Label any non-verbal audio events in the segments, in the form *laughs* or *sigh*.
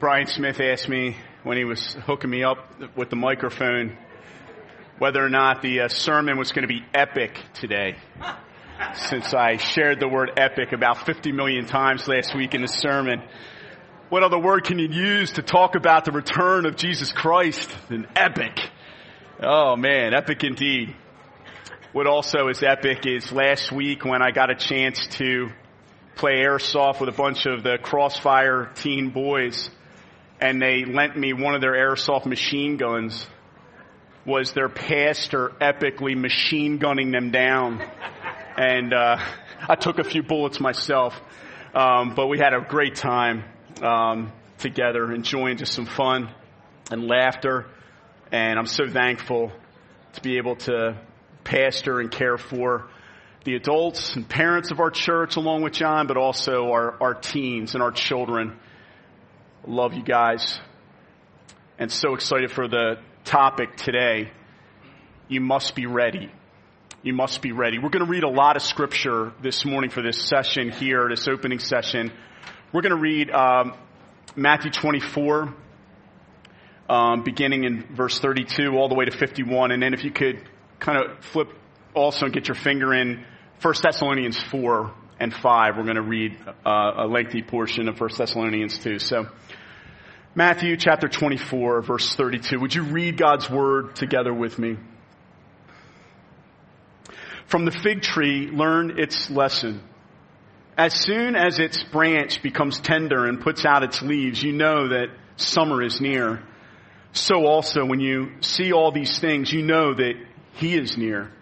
Brian Smith asked me when he was hooking me up with the microphone whether or not the uh, sermon was going to be epic today. Since I shared the word epic about 50 million times last week in the sermon. What other word can you use to talk about the return of Jesus Christ than epic? Oh man, epic indeed. What also is epic is last week when I got a chance to play airsoft with a bunch of the Crossfire teen boys and they lent me one of their airsoft machine guns was their pastor epically machine gunning them down. And uh, *laughs* I took a few bullets myself. Um, but we had a great time um, together, enjoying just some fun and laughter. And I'm so thankful to be able to pastor and care for the adults and parents of our church along with John, but also our, our teens and our children. Love you guys. And so excited for the topic today. You must be ready. You must be ready. We're going to read a lot of scripture this morning for this session here, this opening session. We're going to read um, Matthew 24, um, beginning in verse 32 all the way to 51. And then if you could kind of flip also and get your finger in 1 Thessalonians 4 and 5, we're going to read uh, a lengthy portion of 1 Thessalonians 2. So, Matthew chapter 24, verse 32. Would you read God's word together with me? From the fig tree, learn its lesson. As soon as its branch becomes tender and puts out its leaves, you know that summer is near. So also, when you see all these things, you know that He is near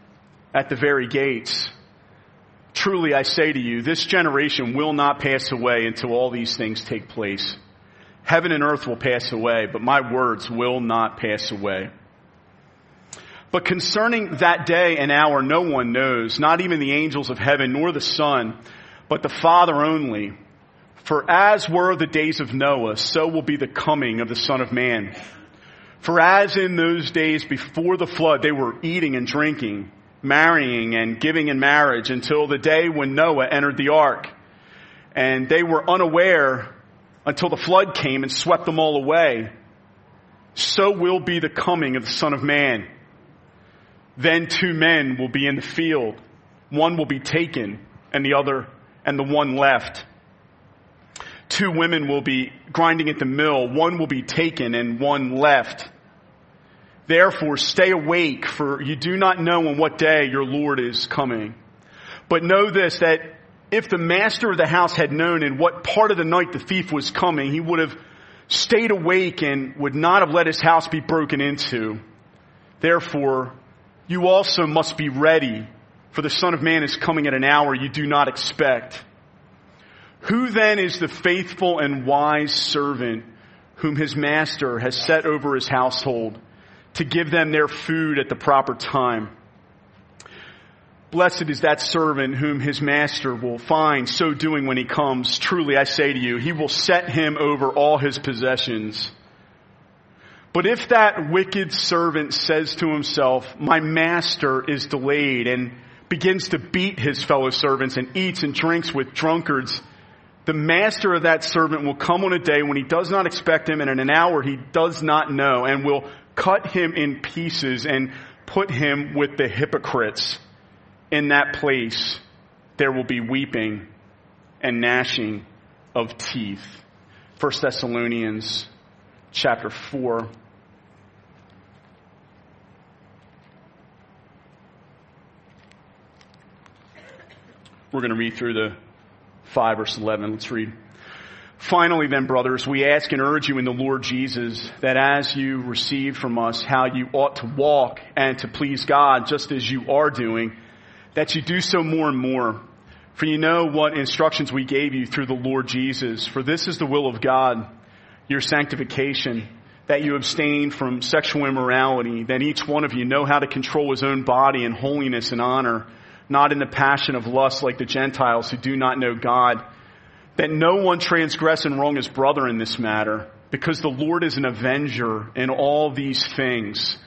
at the very gates. Truly I say to you, this generation will not pass away until all these things take place. Heaven and earth will pass away, but my words will not pass away. But concerning that day and hour, no one knows, not even the angels of heaven, nor the Son, but the Father only. For as were the days of Noah, so will be the coming of the Son of Man. For as in those days before the flood, they were eating and drinking, marrying and giving in marriage until the day when Noah entered the ark. And they were unaware until the flood came and swept them all away. So will be the coming of the Son of Man. Then two men will be in the field. One will be taken and the other and the one left. Two women will be grinding at the mill. One will be taken and one left. Therefore stay awake for you do not know on what day your Lord is coming. But know this, that if the master of the house had known in what part of the night the thief was coming, he would have stayed awake and would not have let his house be broken into. Therefore, you also must be ready, for the Son of Man is coming at an hour you do not expect. Who then is the faithful and wise servant whom his master has set over his household to give them their food at the proper time? Blessed is that servant whom his master will find so doing when he comes. Truly I say to you, he will set him over all his possessions. But if that wicked servant says to himself, my master is delayed and begins to beat his fellow servants and eats and drinks with drunkards, the master of that servant will come on a day when he does not expect him and in an hour he does not know and will cut him in pieces and put him with the hypocrites. In that place there will be weeping and gnashing of teeth. 1 Thessalonians chapter 4. We're going to read through the 5 verse 11. Let's read. Finally then, brothers, we ask and urge you in the Lord Jesus that as you receive from us how you ought to walk and to please God just as you are doing, that you do so more and more. For you know what instructions we gave you through the Lord Jesus. For this is the will of God, your sanctification, that you abstain from sexual immorality, that each one of you know how to control his own body in holiness and honor, not in the passion of lust like the Gentiles who do not know God. That no one transgress and wrong his brother in this matter, because the Lord is an avenger in all these things.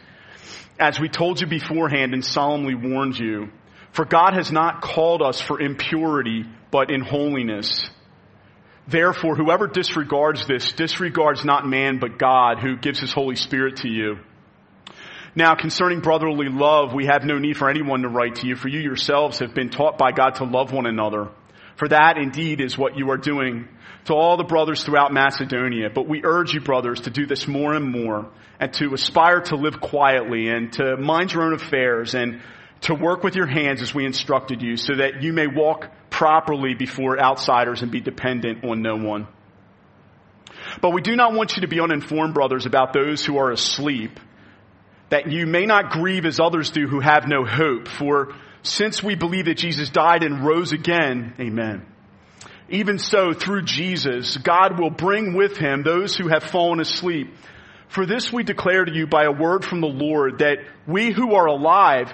As we told you beforehand and solemnly warned you, for God has not called us for impurity, but in holiness. Therefore, whoever disregards this disregards not man but God who gives his Holy Spirit to you. Now, concerning brotherly love, we have no need for anyone to write to you, for you yourselves have been taught by God to love one another. For that indeed is what you are doing to all the brothers throughout Macedonia. But we urge you, brothers, to do this more and more, and to aspire to live quietly, and to mind your own affairs, and to work with your hands as we instructed you, so that you may walk properly before outsiders and be dependent on no one. But we do not want you to be uninformed, brothers, about those who are asleep, that you may not grieve as others do who have no hope. For since we believe that Jesus died and rose again, amen. Even so, through Jesus, God will bring with him those who have fallen asleep. For this we declare to you by a word from the Lord that we who are alive,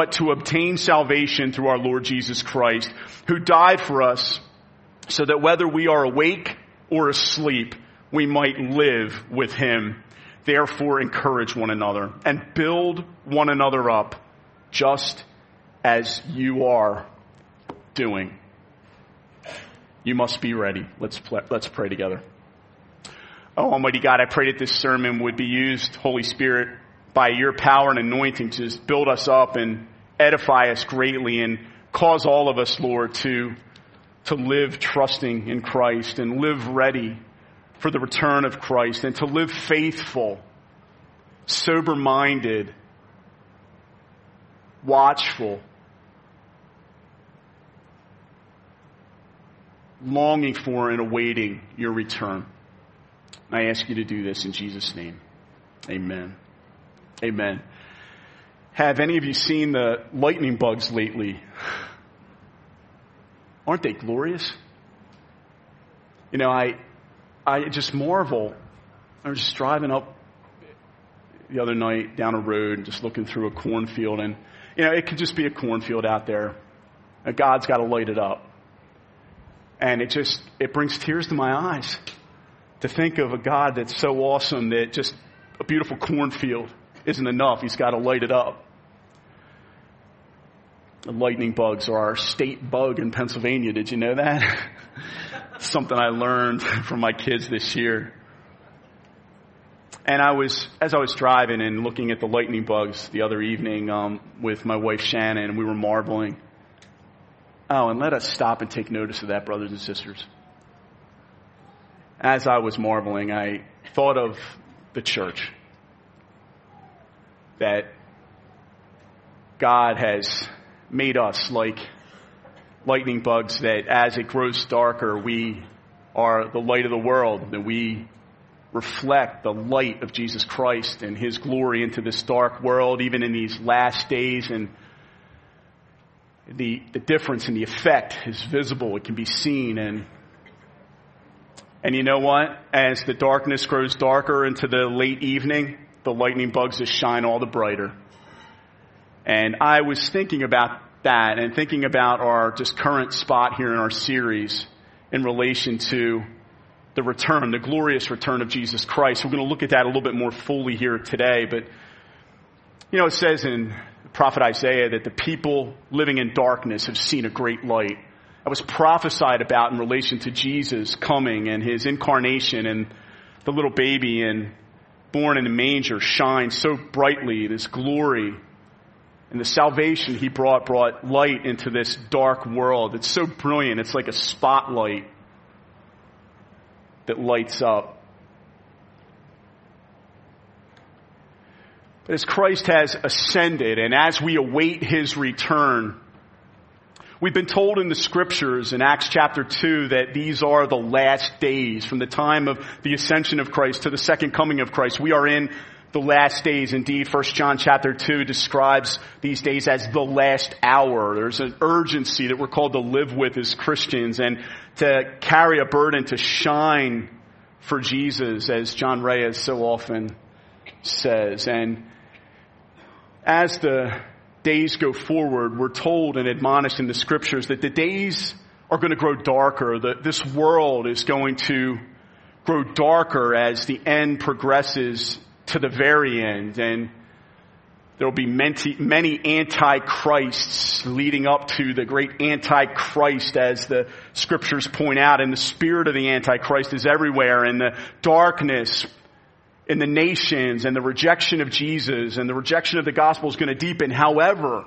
but to obtain salvation through our Lord Jesus Christ, who died for us, so that whether we are awake or asleep, we might live with him. Therefore encourage one another and build one another up just as you are doing. You must be ready. Let's, let's pray together. Oh, Almighty God, I pray that this sermon would be used, Holy Spirit, by your power and anointing to just build us up and edify us greatly and cause all of us, Lord, to, to live trusting in Christ and live ready for the return of Christ and to live faithful, sober minded, watchful, longing for and awaiting your return. I ask you to do this in Jesus' name. Amen. Amen. Have any of you seen the lightning bugs lately? Aren't they glorious? You know, I, I just marvel. I was just driving up the other night down a road and just looking through a cornfield and, you know, it could just be a cornfield out there. God's got to light it up. And it just, it brings tears to my eyes to think of a God that's so awesome that just a beautiful cornfield isn't enough. He's got to light it up. The lightning bugs are our state bug in Pennsylvania. Did you know that? *laughs* Something I learned *laughs* from my kids this year. And I was, as I was driving and looking at the lightning bugs the other evening um, with my wife Shannon, and we were marveling. Oh, and let us stop and take notice of that, brothers and sisters. As I was marveling, I thought of the church. That God has made us like lightning bugs that as it grows darker, we are the light of the world, that we reflect the light of Jesus Christ and His glory into this dark world, even in these last days. And the, the difference and the effect is visible. It can be seen. And, and you know what? As the darkness grows darker into the late evening, the lightning bugs just shine all the brighter. And I was thinking about that and thinking about our just current spot here in our series in relation to the return, the glorious return of Jesus Christ. We're going to look at that a little bit more fully here today, but you know, it says in prophet Isaiah that the people living in darkness have seen a great light. That was prophesied about in relation to Jesus coming and his incarnation and the little baby and born in a manger shines so brightly, in his glory and the salvation he brought brought light into this dark world. It's so brilliant. It's like a spotlight that lights up. But as Christ has ascended and as we await his return, we've been told in the scriptures in Acts chapter 2 that these are the last days from the time of the ascension of Christ to the second coming of Christ. We are in the last days. Indeed, 1 John chapter 2 describes these days as the last hour. There's an urgency that we're called to live with as Christians and to carry a burden to shine for Jesus, as John Reyes so often says. And as the days go forward, we're told and admonished in the scriptures that the days are going to grow darker, that this world is going to grow darker as the end progresses to the very end. And there will be many, many antichrists leading up to the great antichrist as the scriptures point out. And the spirit of the antichrist is everywhere. And the darkness in the nations and the rejection of Jesus and the rejection of the gospel is going to deepen. However,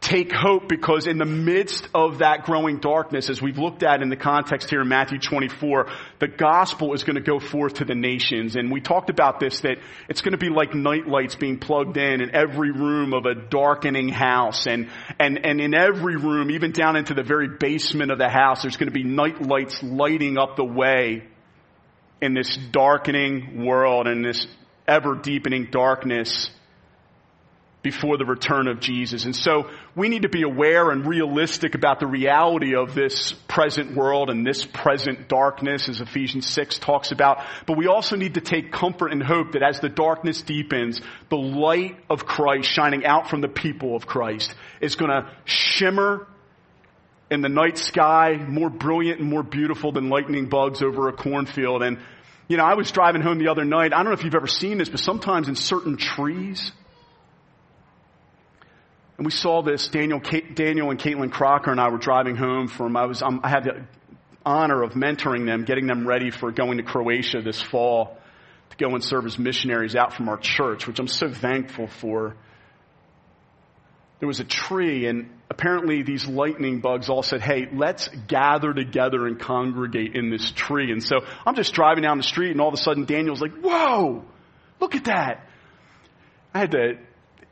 take hope because in the midst of that growing darkness, as we've looked at in the context here in Matthew 24, the gospel is going to go forth to the nations. And we talked about this, that it's going to be like night lights being plugged in in every room of a darkening house. And, and, and in every room, even down into the very basement of the house, there's going to be night lights lighting up the way in this darkening world and this ever deepening darkness before the return of Jesus. And so we need to be aware and realistic about the reality of this present world and this present darkness as Ephesians 6 talks about. But we also need to take comfort and hope that as the darkness deepens, the light of Christ shining out from the people of Christ is going to shimmer in the night sky more brilliant and more beautiful than lightning bugs over a cornfield. And, you know, I was driving home the other night. I don't know if you've ever seen this, but sometimes in certain trees, and we saw this. Daniel, Daniel and Caitlin Crocker and I were driving home from, I was, um, I had the honor of mentoring them, getting them ready for going to Croatia this fall to go and serve as missionaries out from our church, which I'm so thankful for. There was a tree and apparently these lightning bugs all said, hey, let's gather together and congregate in this tree. And so I'm just driving down the street and all of a sudden Daniel's like, whoa, look at that. I had to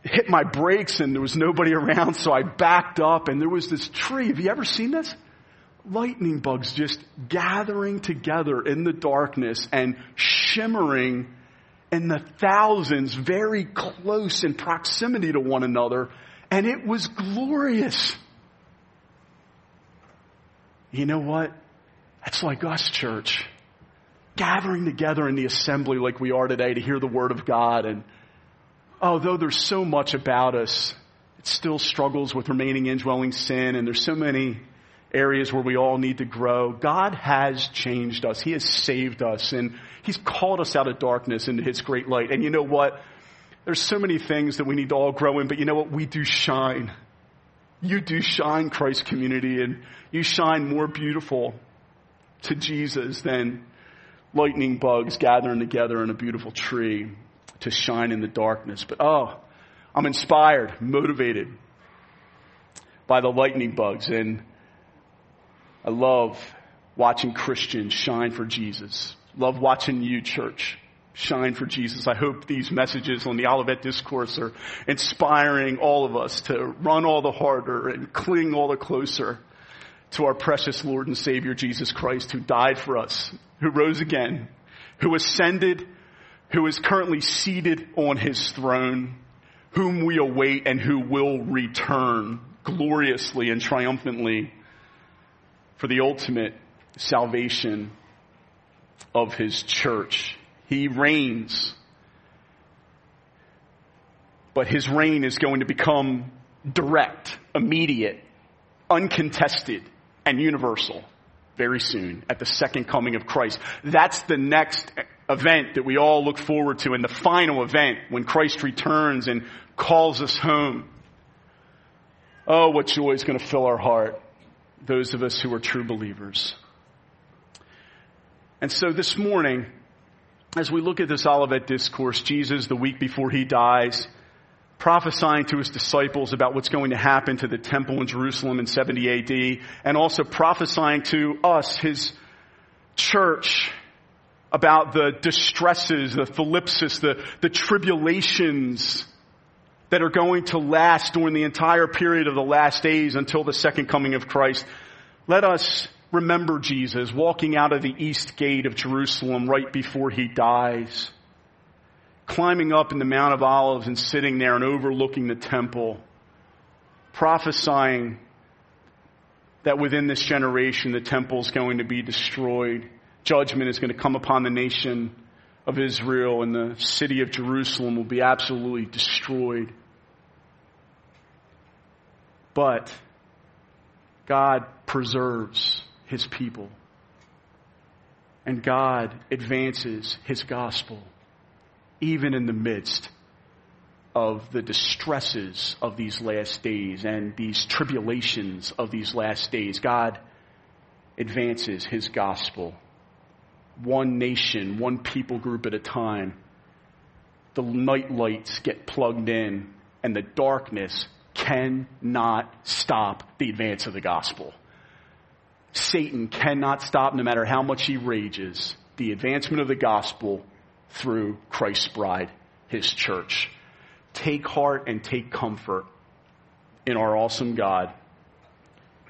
hit my brakes and there was nobody *laughs* around, so I backed up and there was this tree. Have you ever seen this? Lightning bugs just gathering together in the darkness and shimmering in the thousands very close in proximity to one another. And it was glorious. You know what? That's like us, church. Gathering together in the assembly like we are today to hear the word of God and although there's so much about us, it still struggles with remaining indwelling sin, and there's so many areas where we all need to grow. God has changed us. He has saved us, and He's called us out of darkness into His great light. And you know what? There's so many things that we need to all grow in, but you know what? We do shine. You do shine, Christ community, and you shine more beautiful to Jesus than lightning bugs gathering together in a beautiful tree to shine in the darkness. But oh, I'm inspired, motivated by the lightning bugs, and I love watching Christians shine for Jesus. Love watching you, church, shine for Jesus. I hope these messages on the Olivet Discourse are inspiring all of us to run all the harder and cling all the closer to our precious Lord and Savior Jesus Christ who died for us, who rose again, who ascended who is currently seated on his throne, whom we await and who will return gloriously and triumphantly for the ultimate salvation of his church. He reigns, but his reign is going to become direct, immediate, uncontested, and universal. very soon at the second coming of Christ. That's the next event that we all look forward to and the final event when Christ returns and calls us home. Oh, what joy is going to fill our heart, those of us who are true believers. And so this morning, as we look at this Olivet discourse, Jesus, the week before he dies, prophesying to his disciples about what's going to happen to the temple in Jerusalem in 70 AD, and also prophesying to us, his church, about the distresses, the thlipsis, the, the tribulations that are going to last during the entire period of the last days until the second coming of Christ. Let us remember Jesus walking out of the east gate of Jerusalem right before he dies climbing up in the Mount of Olives and sitting there and overlooking the temple, prophesying that within this generation the temple is going to be destroyed. Judgment is going to come upon the nation of Israel and the city of Jerusalem will be absolutely destroyed. But God preserves his people. And God advances his gospel even in the midst of the distresses of these last days and these tribulations of these last days. God advances his gospel one nation, one people group at a time. The night lights get plugged in and the darkness cannot stop the advance of the gospel. Satan cannot stop, no matter how much he rages, the advancement of the gospel through Christ's bride, his church. Take heart and take comfort in our awesome God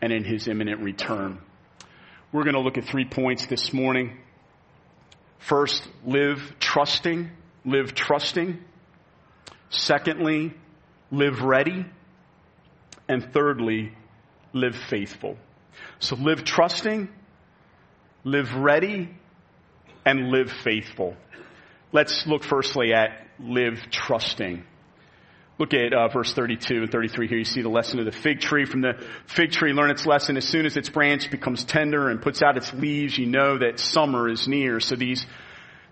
and in his imminent return. We're going to look at three points this morning. First, live trusting, live trusting. Secondly, live ready. And thirdly, live faithful. So live trusting, live ready, and live faithful. Let's look firstly at live trusting. Look at uh, verse 32 and 33 here. You see the lesson of the fig tree. From the fig tree, learn its lesson. As soon as its branch becomes tender and puts out its leaves, you know that summer is near. So these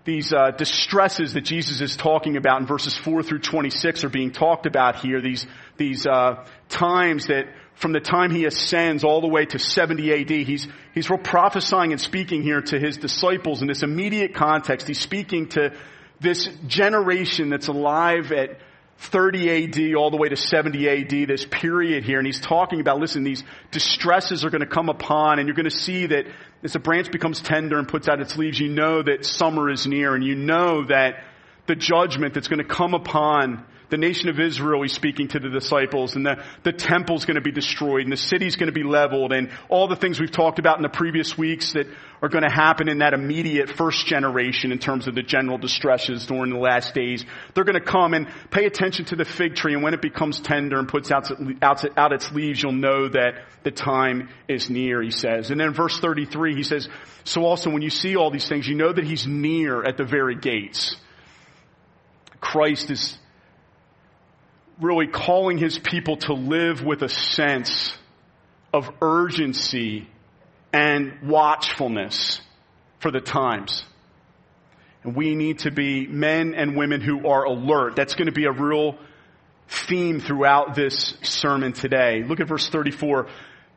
these uh, distresses that Jesus is talking about in verses 4 through 26 are being talked about here. These, these uh, times that from the time he ascends all the way to 70 AD, he's, he's real prophesying and speaking here to his disciples in this immediate context. He's speaking to this generation that's alive at 30 AD all the way to 70 AD, this period here, and he's talking about, listen, these distresses are going to come upon, and you're going to see that as a branch becomes tender and puts out its leaves, you know that summer is near, and you know that the judgment that's going to come upon the nation of Israel, he's speaking to the disciples, and the, the temple's going to be destroyed, and the city's going to be leveled, and all the things we've talked about in the previous weeks that are going to happen in that immediate first generation in terms of the general distresses during the last days. They're going to come and pay attention to the fig tree, and when it becomes tender and puts out, out, its leaves, you'll know that the time is near, he says. And then in verse 33, he says, so also when you see all these things, you know that he's near at the very gates. Christ is really calling his people to live with a sense of urgency and watchfulness for the times. And we need to be men and women who are alert. That's going to be a real theme throughout this sermon today. Look at verse 34.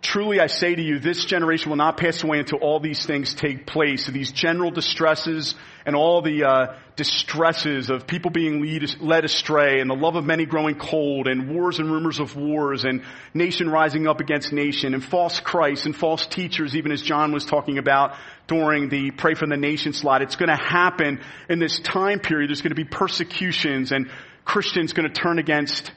Truly I say to you, this generation will not pass away until all these things take place. So these general distresses and all the uh, distresses of people being lead, led astray and the love of many growing cold and wars and rumors of wars and nation rising up against nation and false Christs and false teachers, even as John was talking about during the pray for the nation slide. It's going to happen in this time period. There's going to be persecutions and Christians going to turn against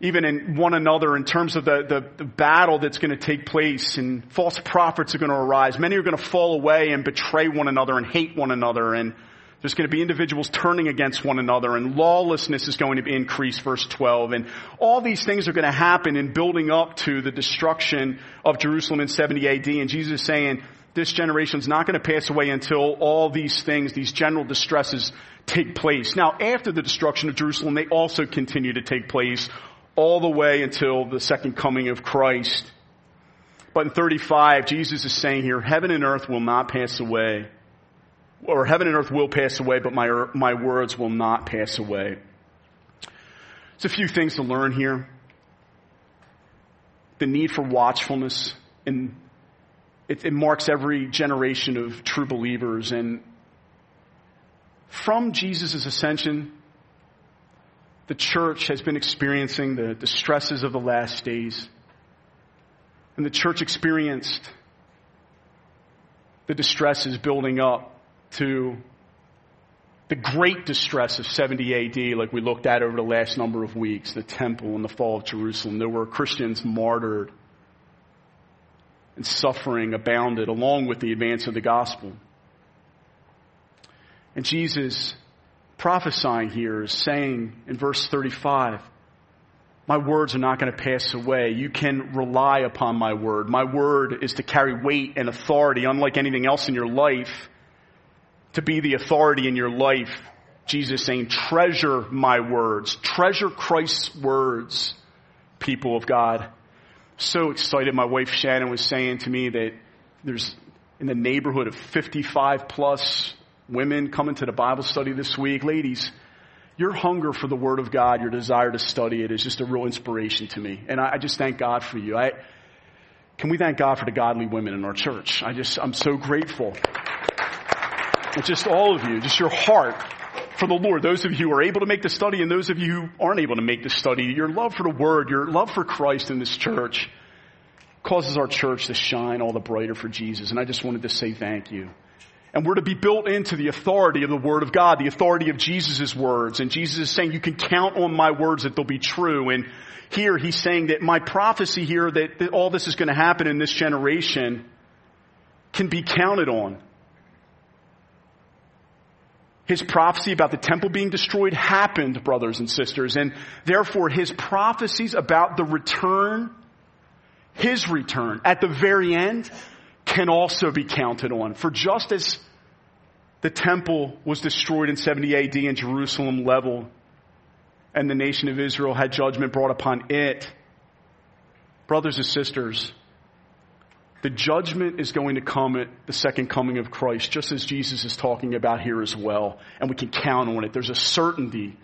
even in one another in terms of the, the, the battle that's going to take place and false prophets are going to arise. Many are going to fall away and betray one another and hate one another and there's going to be individuals turning against one another and lawlessness is going to increase, verse 12. And all these things are going to happen in building up to the destruction of Jerusalem in 70 AD. And Jesus is saying, this generation is not going to pass away until all these things, these general distresses take place. Now, after the destruction of Jerusalem, they also continue to take place all the way until the second coming of Christ. But in 35, Jesus is saying here, heaven and earth will not pass away. Or heaven and earth will pass away, but my, my words will not pass away. There's a few things to learn here. The need for watchfulness, and it, it marks every generation of true believers. And from Jesus' ascension, the church has been experiencing the, the stresses of the last days. And the church experienced the distresses building up to the great distress of 70 AD, like we looked at over the last number of weeks, the temple and the fall of Jerusalem. There were Christians martyred and suffering abounded along with the advance of the gospel. And Jesus prophesying here is saying in verse 35, my words are not going to pass away. You can rely upon my word. My word is to carry weight and authority, unlike anything else in your life, to be the authority in your life. Jesus saying, treasure my words. Treasure Christ's words, people of God. So excited. My wife Shannon was saying to me that there's in the neighborhood of 55 plus women coming to the Bible study this week. Ladies, your hunger for the Word of God, your desire to study it is just a real inspiration to me. And I, I just thank God for you. I, can we thank God for the godly women in our church? I just, I'm so grateful. Just all of you, just your heart for the Lord. Those of you who are able to make the study and those of you who aren't able to make the study, your love for the Word, your love for Christ in this church causes our church to shine all the brighter for Jesus. And I just wanted to say thank you. And we're to be built into the authority of the Word of God, the authority of Jesus' words. And Jesus is saying, you can count on my words that they'll be true. And here he's saying that my prophecy here that, that all this is going to happen in this generation can be counted on. His prophecy about the temple being destroyed happened, brothers and sisters, and therefore his prophecies about the return, his return at the very end, can also be counted on. For just as the temple was destroyed in 70 AD in Jerusalem level, and the nation of Israel had judgment brought upon it. Brothers and sisters, the judgment is going to come at the second coming of Christ, just as Jesus is talking about here as well. And we can count on it. There's a certainty.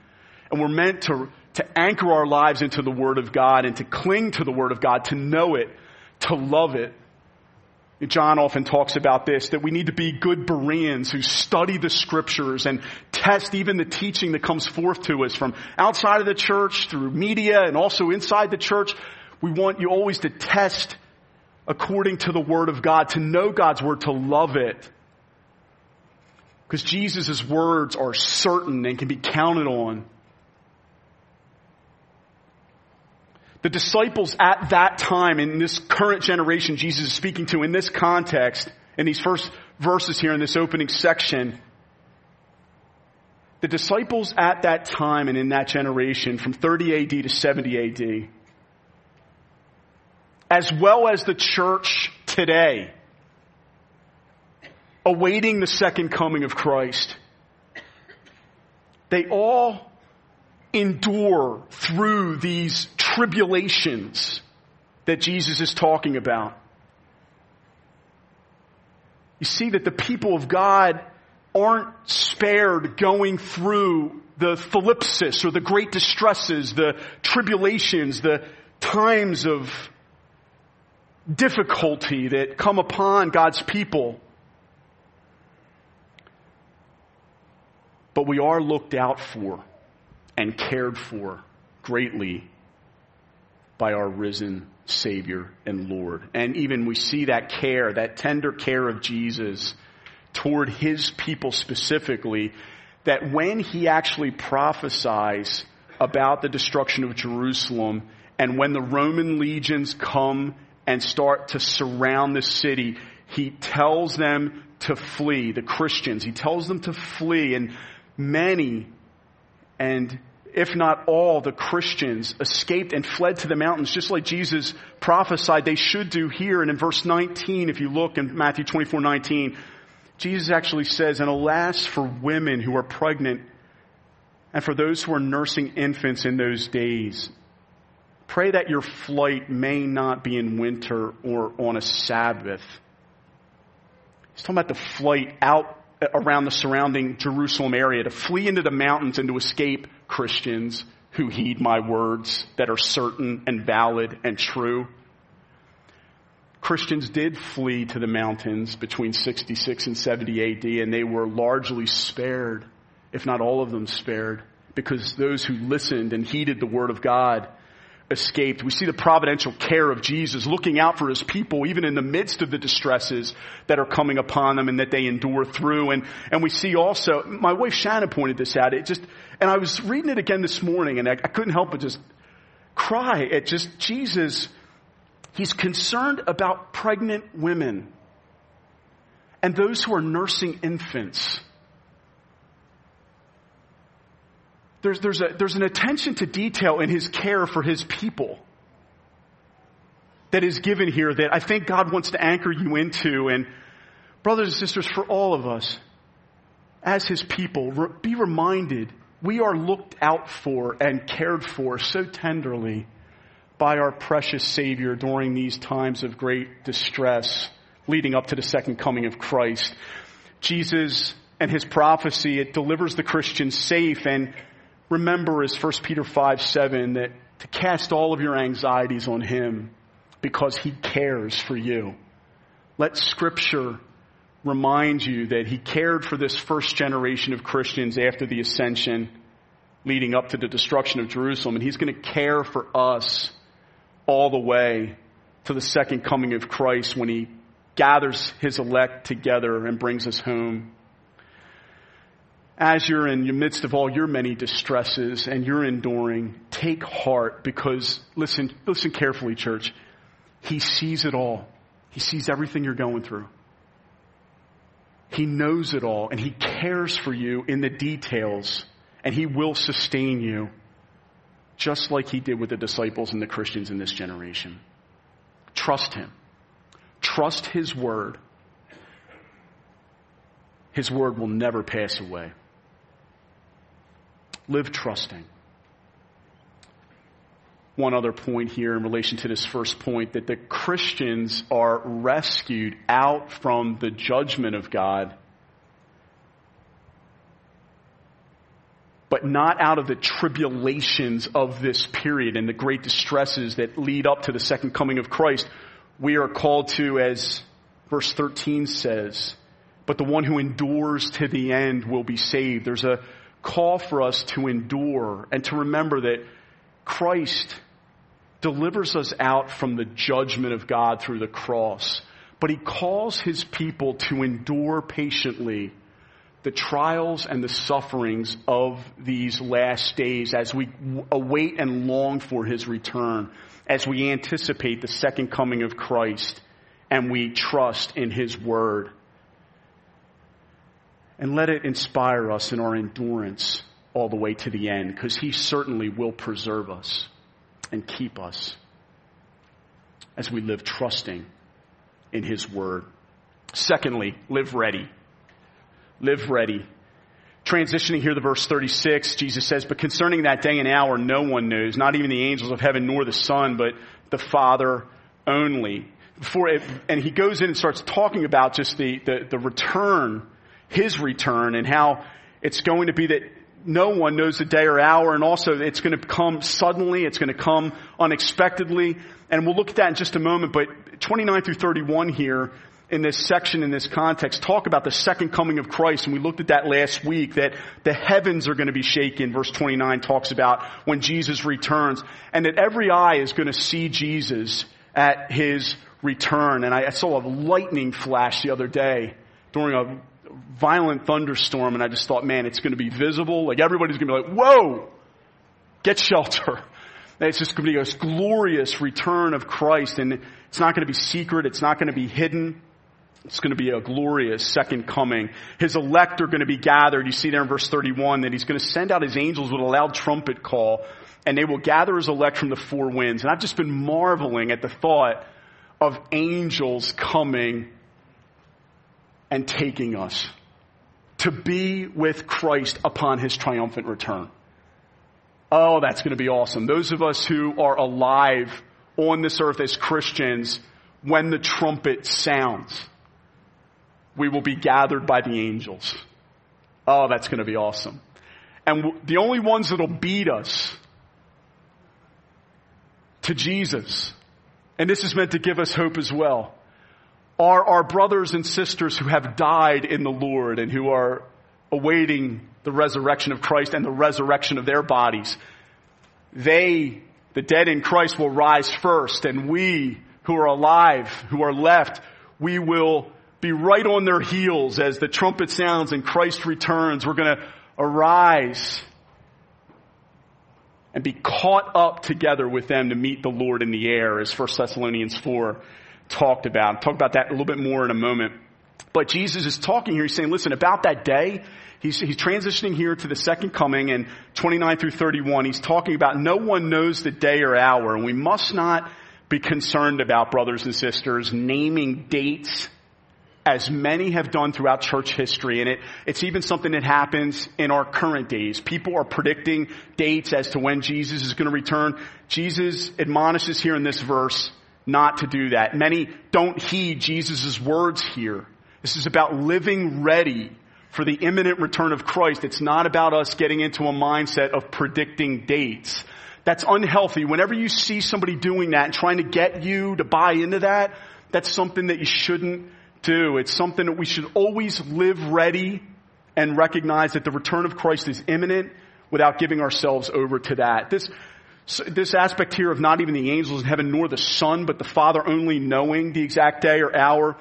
And we're meant to, to anchor our lives into the Word of God and to cling to the Word of God, to know it, to love it, John often talks about this, that we need to be good Bereans who study the scriptures and test even the teaching that comes forth to us from outside of the church, through media, and also inside the church. We want you always to test according to the Word of God, to know God's Word, to love it. Because Jesus' words are certain and can be counted on. The disciples at that time, in this current generation Jesus is speaking to, in this context, in these first verses here in this opening section, the disciples at that time and in that generation, from 30 AD to 70 AD, as well as the church today, awaiting the second coming of Christ, they all endure through these tribulations that Jesus is talking about. You see that the people of God aren't spared going through the thlipsis or the great distresses, the tribulations, the times of difficulty that come upon God's people. But we are looked out for and cared for greatly by our risen Savior and Lord. And even we see that care, that tender care of Jesus toward His people specifically, that when He actually prophesies about the destruction of Jerusalem and when the Roman legions come and start to surround the city, He tells them to flee, the Christians. He tells them to flee and many and if not all, the Christians escaped and fled to the mountains, just like Jesus prophesied they should do here. And in verse 19, if you look in Matthew 24, 19, Jesus actually says, And alas for women who are pregnant and for those who are nursing infants in those days. Pray that your flight may not be in winter or on a Sabbath. He's talking about the flight out around the surrounding Jerusalem area to flee into the mountains and to escape Christians who heed my words that are certain and valid and true. Christians did flee to the mountains between 66 and 70 AD and they were largely spared, if not all of them spared, because those who listened and heeded the word of God escaped. We see the providential care of Jesus looking out for his people even in the midst of the distresses that are coming upon them and that they endure through. And, and we see also, my wife Shannon pointed this out. It just, and I was reading it again this morning and I, I couldn't help but just cry at just Jesus. He's concerned about pregnant women and those who are nursing infants. There's, there's, a, there's an attention to detail in his care for his people that is given here that I think God wants to anchor you into. And brothers and sisters, for all of us, as his people, be reminded we are looked out for and cared for so tenderly by our precious Savior during these times of great distress leading up to the second coming of Christ. Jesus and his prophecy, it delivers the Christian safe and remember is 1 Peter 5 7 that to cast all of your anxieties on Him because He cares for you. Let Scripture remind you that He cared for this first generation of Christians after the ascension leading up to the destruction of Jerusalem, and He's going to care for us all the way to the second coming of Christ when He gathers His elect together and brings us home as you're in the midst of all your many distresses and you're enduring, take heart because listen, listen carefully, church. He sees it all. He sees everything you're going through. He knows it all and he cares for you in the details and he will sustain you just like he did with the disciples and the Christians in this generation. Trust him. Trust his word. His word will never pass away. Live trusting. One other point here in relation to this first point that the Christians are rescued out from the judgment of God, but not out of the tribulations of this period and the great distresses that lead up to the second coming of Christ. We are called to, as verse 13 says, but the one who endures to the end will be saved. There's a call for us to endure and to remember that Christ delivers us out from the judgment of God through the cross. But he calls his people to endure patiently the trials and the sufferings of these last days as we await and long for his return, as we anticipate the second coming of Christ and we trust in his word and let it inspire us in our endurance all the way to the end because he certainly will preserve us and keep us as we live trusting in his word. Secondly, live ready. Live ready. Transitioning here to verse 36, Jesus says, But concerning that day and hour, no one knows, not even the angels of heaven nor the Son, but the Father only. Before it, and he goes in and starts talking about just the, the, the return his return and how it's going to be that no one knows the day or hour and also it's going to come suddenly, it's going to come unexpectedly. And we'll look at that in just a moment, but 29 through 31 here in this section, in this context, talk about the second coming of Christ. And we looked at that last week, that the heavens are going to be shaken. Verse 29 talks about when Jesus returns and that every eye is going to see Jesus at his return. And I, I saw a lightning flash the other day during a violent thunderstorm and I just thought, man, it's going to be visible. Like everybody's going to be like, whoa, get shelter. And *laughs* It's just going to be a glorious return of Christ and it's not going to be secret. It's not going to be hidden. It's going to be a glorious second coming. His elect are going to be gathered. You see there in verse 31 that he's going to send out his angels with a loud trumpet call and they will gather his elect from the four winds. And I've just been marveling at the thought of angels coming and taking us to be with Christ upon his triumphant return. Oh, that's going to be awesome. Those of us who are alive on this earth as Christians, when the trumpet sounds, we will be gathered by the angels. Oh, that's going to be awesome. And the only ones that'll beat us to Jesus, and this is meant to give us hope as well, are our brothers and sisters who have died in the Lord and who are awaiting the resurrection of Christ and the resurrection of their bodies. They, the dead in Christ, will rise first, and we who are alive, who are left, we will be right on their heels as the trumpet sounds and Christ returns. We're going to arise and be caught up together with them to meet the Lord in the air, as 1 Thessalonians 4 talked about. I'll talk about that a little bit more in a moment. But Jesus is talking here. He's saying, listen, about that day, he's, he's transitioning here to the second coming and 29 through 31. He's talking about no one knows the day or hour. And we must not be concerned about, brothers and sisters, naming dates as many have done throughout church history. And it, it's even something that happens in our current days. People are predicting dates as to when Jesus is going to return. Jesus admonishes here in this verse not to do that. Many don't heed Jesus' words here. This is about living ready for the imminent return of Christ. It's not about us getting into a mindset of predicting dates. That's unhealthy. Whenever you see somebody doing that and trying to get you to buy into that, that's something that you shouldn't do. It's something that we should always live ready and recognize that the return of Christ is imminent without giving ourselves over to that. This, this aspect here of not even the angels in heaven nor the Son, but the Father only knowing the exact day or hour.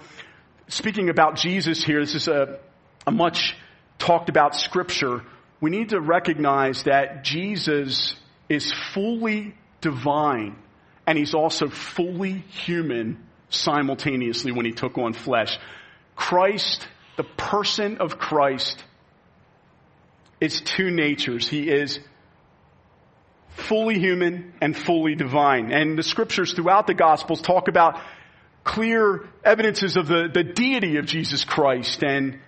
Speaking about Jesus here, this is a, a much talked about scripture. We need to recognize that Jesus is fully divine and he's also fully human simultaneously when he took on flesh. Christ, the person of Christ, is two natures. He is fully human and fully divine. And the scriptures throughout the Gospels talk about clear evidences of the, the deity of Jesus Christ and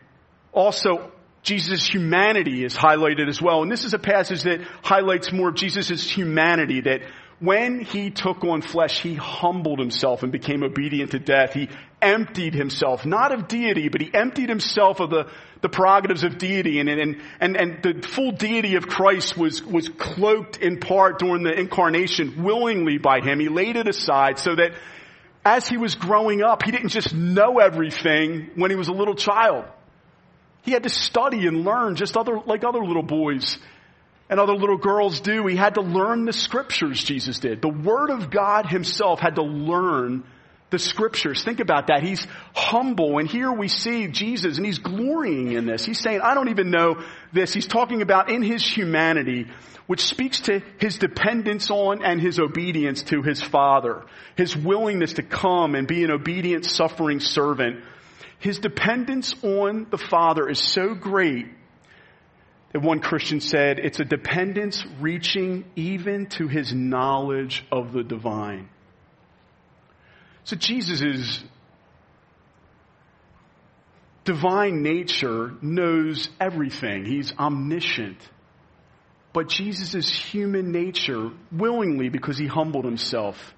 also Jesus' humanity is highlighted as well. And this is a passage that highlights more of Jesus' humanity that when he took on flesh, he humbled himself and became obedient to death. He emptied himself, not of deity, but he emptied himself of the, the prerogatives of deity and, and, and, and the full deity of Christ was, was cloaked in part during the incarnation willingly by him. He laid it aside so that as he was growing up, he didn't just know everything when he was a little child. He had to study and learn just other, like other little boys and other little girls do. He had to learn the scriptures, Jesus did. The Word of God himself had to learn the scriptures. Think about that. He's humble and here we see Jesus and he's glorying in this. He's saying, I don't even know this. He's talking about in his humanity, which speaks to his dependence on and his obedience to his Father. His willingness to come and be an obedient, suffering servant. His dependence on the Father is so great one Christian said, it's a dependence reaching even to his knowledge of the divine. So Jesus' divine nature knows everything. He's omniscient. But Jesus' human nature, willingly because he humbled himself,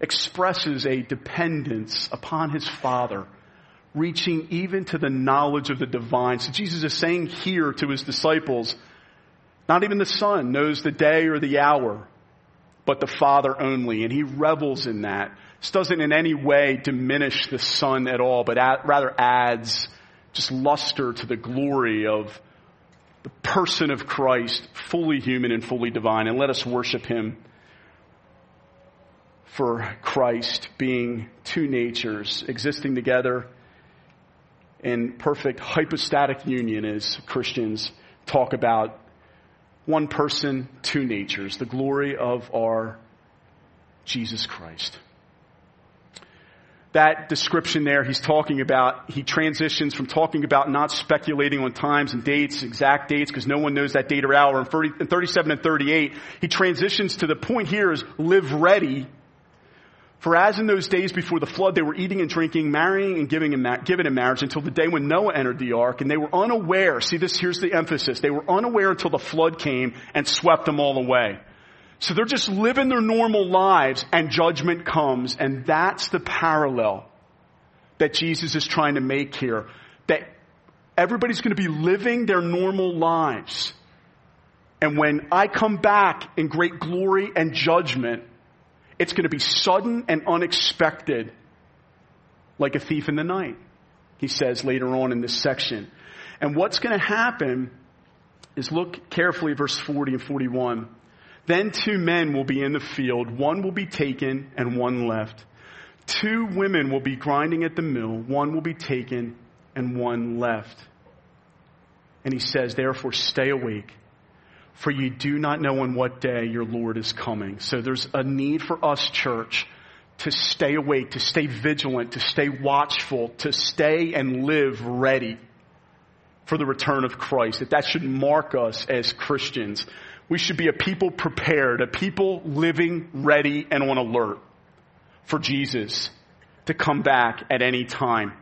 expresses a dependence upon his Father reaching even to the knowledge of the divine. So Jesus is saying here to his disciples, not even the Son knows the day or the hour, but the Father only. And he revels in that. This doesn't in any way diminish the Son at all, but rather adds just luster to the glory of the person of Christ, fully human and fully divine. And let us worship him for Christ being two natures existing together in perfect hypostatic union as Christians talk about one person, two natures, the glory of our Jesus Christ. That description there, he's talking about, he transitions from talking about not speculating on times and dates, exact dates, because no one knows that date or hour. In 37 and 38, he transitions to the point here is live ready for as in those days before the flood, they were eating and drinking, marrying and giving in, giving in marriage until the day when Noah entered the ark, and they were unaware. See this, here's the emphasis. They were unaware until the flood came and swept them all away. So they're just living their normal lives and judgment comes and that's the parallel that Jesus is trying to make here. That everybody's going to be living their normal lives. And when I come back in great glory and judgment, it's going to be sudden and unexpected, like a thief in the night, he says later on in this section. And what's going to happen is look carefully at verse 40 and 41. Then two men will be in the field, one will be taken and one left. Two women will be grinding at the mill, one will be taken and one left. And he says, therefore stay awake, for you do not know on what day your Lord is coming. So there's a need for us, church, to stay awake, to stay vigilant, to stay watchful, to stay and live ready for the return of Christ. That that should mark us as Christians. We should be a people prepared, a people living ready and on alert for Jesus to come back at any time.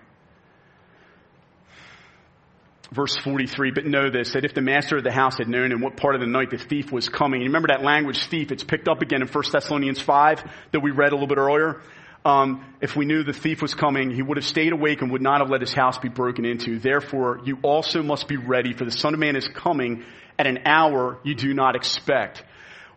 Verse 43, but know this, that if the master of the house had known in what part of the night the thief was coming, you remember that language thief, it's picked up again in 1 Thessalonians 5 that we read a little bit earlier. Um, if we knew the thief was coming, he would have stayed awake and would not have let his house be broken into. Therefore, you also must be ready, for the Son of Man is coming at an hour you do not expect.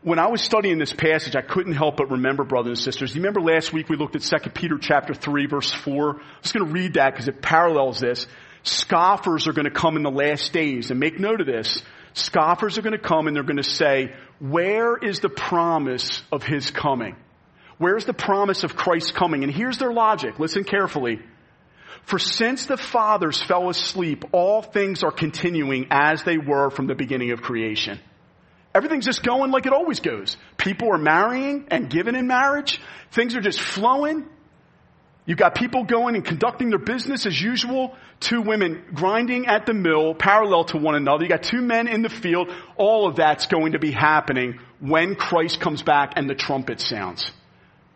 When I was studying this passage, I couldn't help but remember, brothers and sisters. You remember last week we looked at 2 Peter chapter 3 verse 4? I'm just going to read that because it parallels this. Scoffers are going to come in the last days and make note of this. Scoffers are going to come and they're going to say, where is the promise of his coming? Where's the promise of Christ coming? And here's their logic. Listen carefully. For since the fathers fell asleep, all things are continuing as they were from the beginning of creation. Everything's just going like it always goes. People are marrying and given in marriage. Things are just flowing. You've got people going and conducting their business as usual. Two women grinding at the mill parallel to one another. You got two men in the field. All of that's going to be happening when Christ comes back and the trumpet sounds.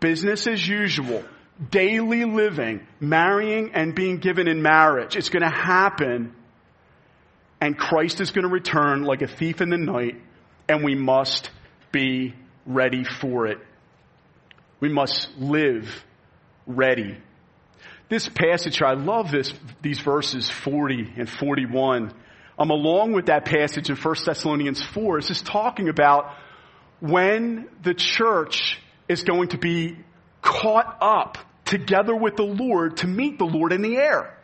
Business as usual daily living, marrying and being given in marriage. It's going to happen and Christ is going to return like a thief in the night and we must be ready for it. We must live ready. This passage, I love this, these verses 40 and 41. I'm along with that passage in 1 Thessalonians 4. This is talking about when the church is going to be caught up together with the Lord to meet the Lord in the air.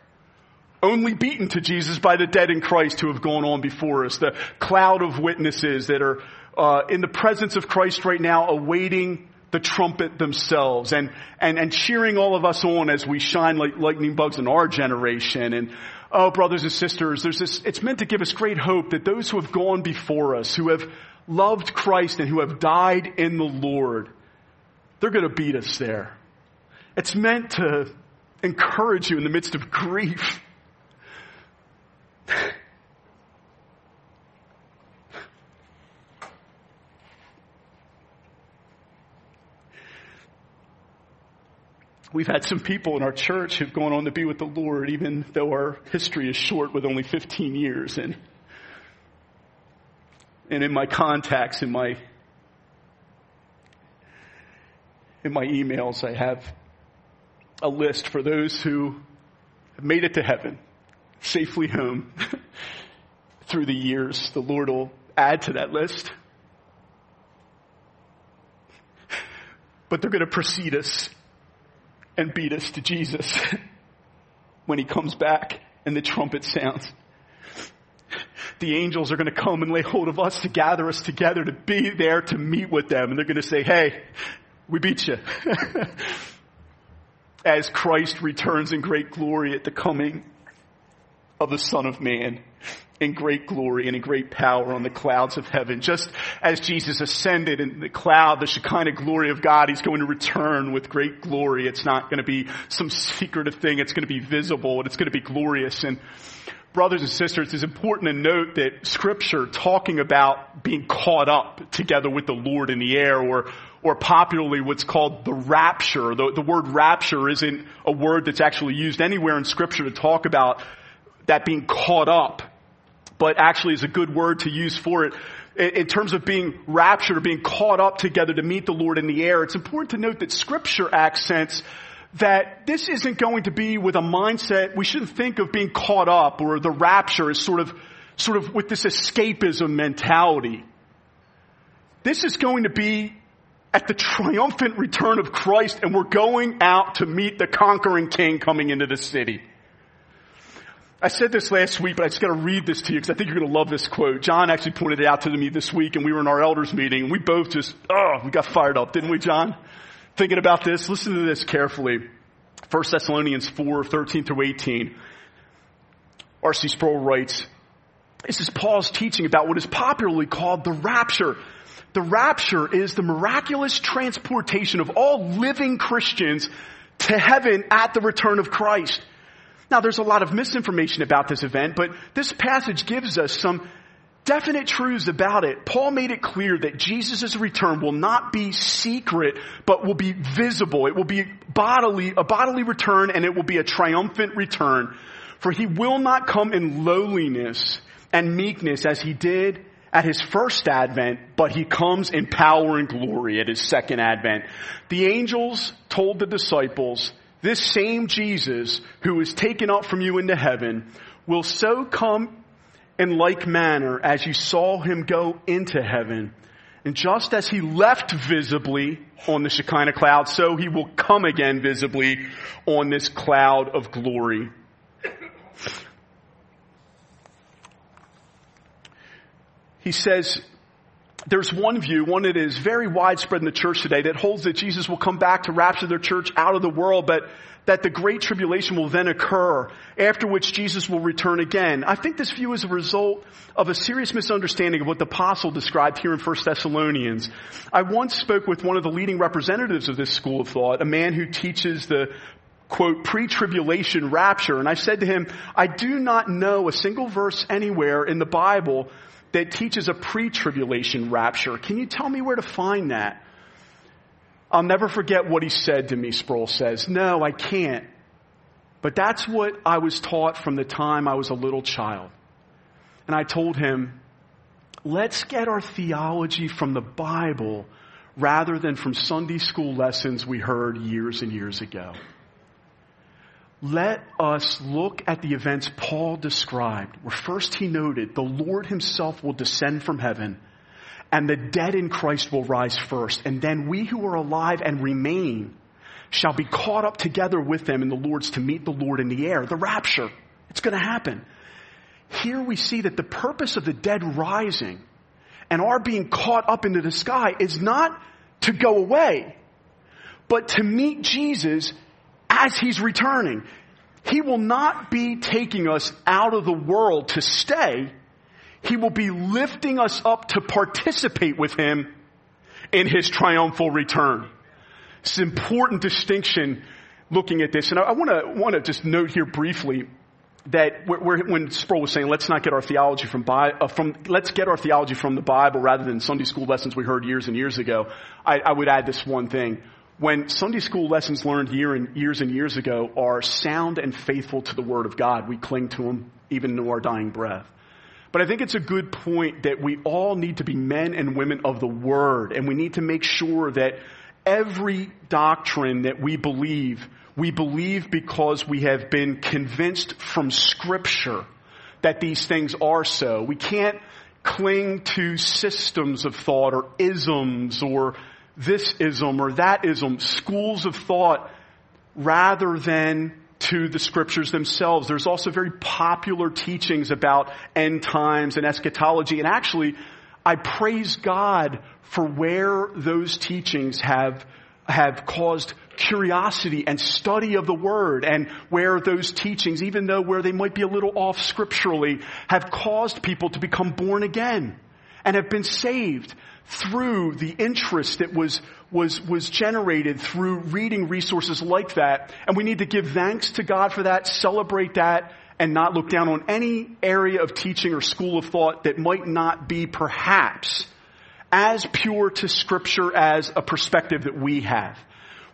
Only beaten to Jesus by the dead in Christ who have gone on before us. The cloud of witnesses that are uh, in the presence of Christ right now awaiting the trumpet themselves and, and, and cheering all of us on as we shine like lightning bugs in our generation. And oh, brothers and sisters, there's this, it's meant to give us great hope that those who have gone before us, who have loved Christ and who have died in the Lord, they're going to beat us there. It's meant to encourage you in the midst of grief. We've had some people in our church who've gone on to be with the Lord, even though our history is short with only 15 years. And, and in my contacts, in my, in my emails, I have a list for those who have made it to heaven, safely home *laughs* through the years. The Lord will add to that list. But they're going to precede us and beat us to Jesus *laughs* when he comes back and the trumpet sounds. The angels are going to come and lay hold of us to gather us together to be there to meet with them. And they're going to say, hey, we beat you. *laughs* as Christ returns in great glory at the coming of the Son of Man in great glory and in great power on the clouds of heaven. Just as Jesus ascended in the cloud, the Shekinah glory of God, He's going to return with great glory. It's not going to be some secretive thing. It's going to be visible and it's going to be glorious. And brothers and sisters, it's important to note that scripture talking about being caught up together with the Lord in the air or, or popularly what's called the rapture. The, the word rapture isn't a word that's actually used anywhere in scripture to talk about that being caught up. But actually is a good word to use for it. In terms of being raptured or being caught up together to meet the Lord in the air, it's important to note that scripture accents that this isn't going to be with a mindset, we shouldn't think of being caught up or the rapture as sort of, sort of with this escapism mentality. This is going to be at the triumphant return of Christ and we're going out to meet the conquering king coming into the city. I said this last week, but I just got to read this to you because I think you're going to love this quote. John actually pointed it out to me this week and we were in our elders meeting and we both just, oh, we got fired up, didn't we, John? Thinking about this, listen to this carefully. 1 Thessalonians 4, 13 through 18. R.C. Sproul writes, this is Paul's teaching about what is popularly called the rapture. The rapture is the miraculous transportation of all living Christians to heaven at the return of Christ. Now there's a lot of misinformation about this event, but this passage gives us some definite truths about it. Paul made it clear that Jesus' return will not be secret, but will be visible. It will be bodily, a bodily return and it will be a triumphant return. For he will not come in lowliness and meekness as he did at his first advent, but he comes in power and glory at his second advent. The angels told the disciples, this same Jesus who was taken up from you into heaven will so come in like manner as you saw him go into heaven. And just as he left visibly on the Shekinah cloud, so he will come again visibly on this cloud of glory. He says, there's one view, one that is very widespread in the church today, that holds that Jesus will come back to rapture their church out of the world, but that the great tribulation will then occur, after which Jesus will return again. I think this view is a result of a serious misunderstanding of what the apostle described here in 1 Thessalonians. I once spoke with one of the leading representatives of this school of thought, a man who teaches the quote, pre-tribulation rapture. And I said to him, I do not know a single verse anywhere in the Bible that teaches a pre-tribulation rapture. Can you tell me where to find that? I'll never forget what he said to me, Sproul says. No, I can't. But that's what I was taught from the time I was a little child. And I told him, let's get our theology from the Bible rather than from Sunday school lessons we heard years and years ago let us look at the events Paul described, where first he noted the Lord himself will descend from heaven and the dead in Christ will rise first. And then we who are alive and remain shall be caught up together with them in the Lord's to meet the Lord in the air. The rapture. It's going to happen. Here we see that the purpose of the dead rising and our being caught up into the sky is not to go away, but to meet Jesus as he's returning. He will not be taking us out of the world to stay. He will be lifting us up to participate with him in his triumphal return. It's an important distinction looking at this. And I want to, want to just note here briefly that when Sproul was saying, let's not get our theology from, uh, from, let's get our theology from the Bible rather than Sunday school lessons we heard years and years ago, I, I would add this one thing when Sunday school lessons learned year and, years and years ago are sound and faithful to the Word of God, we cling to them even to our dying breath. But I think it's a good point that we all need to be men and women of the Word, and we need to make sure that every doctrine that we believe, we believe because we have been convinced from Scripture that these things are so. We can't cling to systems of thought or isms or this ism or that ism, schools of thought, rather than to the scriptures themselves. There's also very popular teachings about end times and eschatology. And actually, I praise God for where those teachings have, have caused curiosity and study of the word and where those teachings, even though where they might be a little off scripturally, have caused people to become born again and have been saved through the interest that was, was, was generated through reading resources like that. And we need to give thanks to God for that, celebrate that, and not look down on any area of teaching or school of thought that might not be perhaps as pure to scripture as a perspective that we have.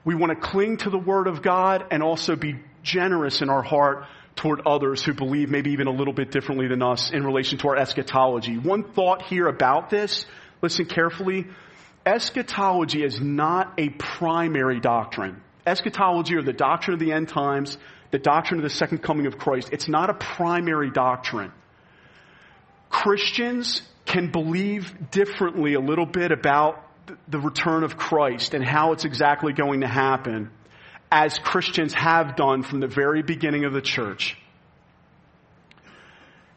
We want to cling to the word of God and also be generous in our heart toward others who believe maybe even a little bit differently than us in relation to our eschatology. One thought here about this, listen carefully. Eschatology is not a primary doctrine. Eschatology or the doctrine of the end times, the doctrine of the second coming of Christ, it's not a primary doctrine. Christians can believe differently a little bit about the return of Christ and how it's exactly going to happen as Christians have done from the very beginning of the church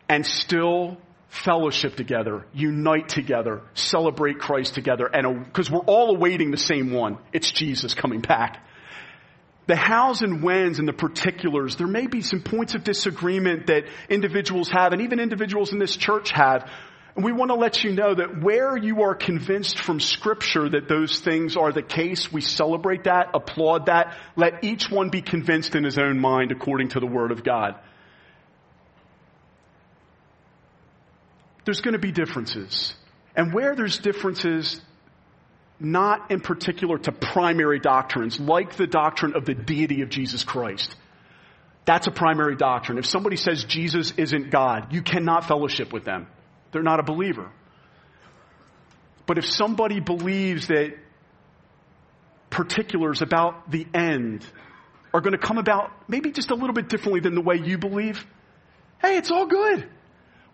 and still fellowship together, unite together, celebrate Christ together, and because we're all awaiting the same one. It's Jesus coming back. The hows and whens and the particulars, there may be some points of disagreement that individuals have, and even individuals in this church have, and we want to let you know that where you are convinced from scripture that those things are the case, we celebrate that, applaud that. Let each one be convinced in his own mind according to the word of God. There's going to be differences. And where there's differences, not in particular to primary doctrines, like the doctrine of the deity of Jesus Christ. That's a primary doctrine. If somebody says Jesus isn't God, you cannot fellowship with them. They're not a believer. But if somebody believes that particulars about the end are going to come about maybe just a little bit differently than the way you believe, hey, it's all good.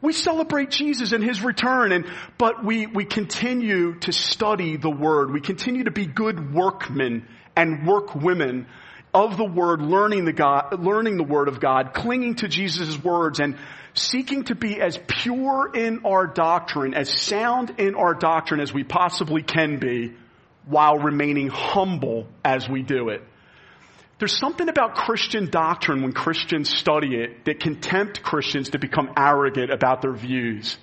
We celebrate Jesus and His return, and, but we, we continue to study the Word. We continue to be good workmen and workwomen of the Word, learning the God, learning the Word of God, clinging to Jesus' words, and seeking to be as pure in our doctrine, as sound in our doctrine as we possibly can be, while remaining humble as we do it. There's something about Christian doctrine when Christians study it that can tempt Christians to become arrogant about their views.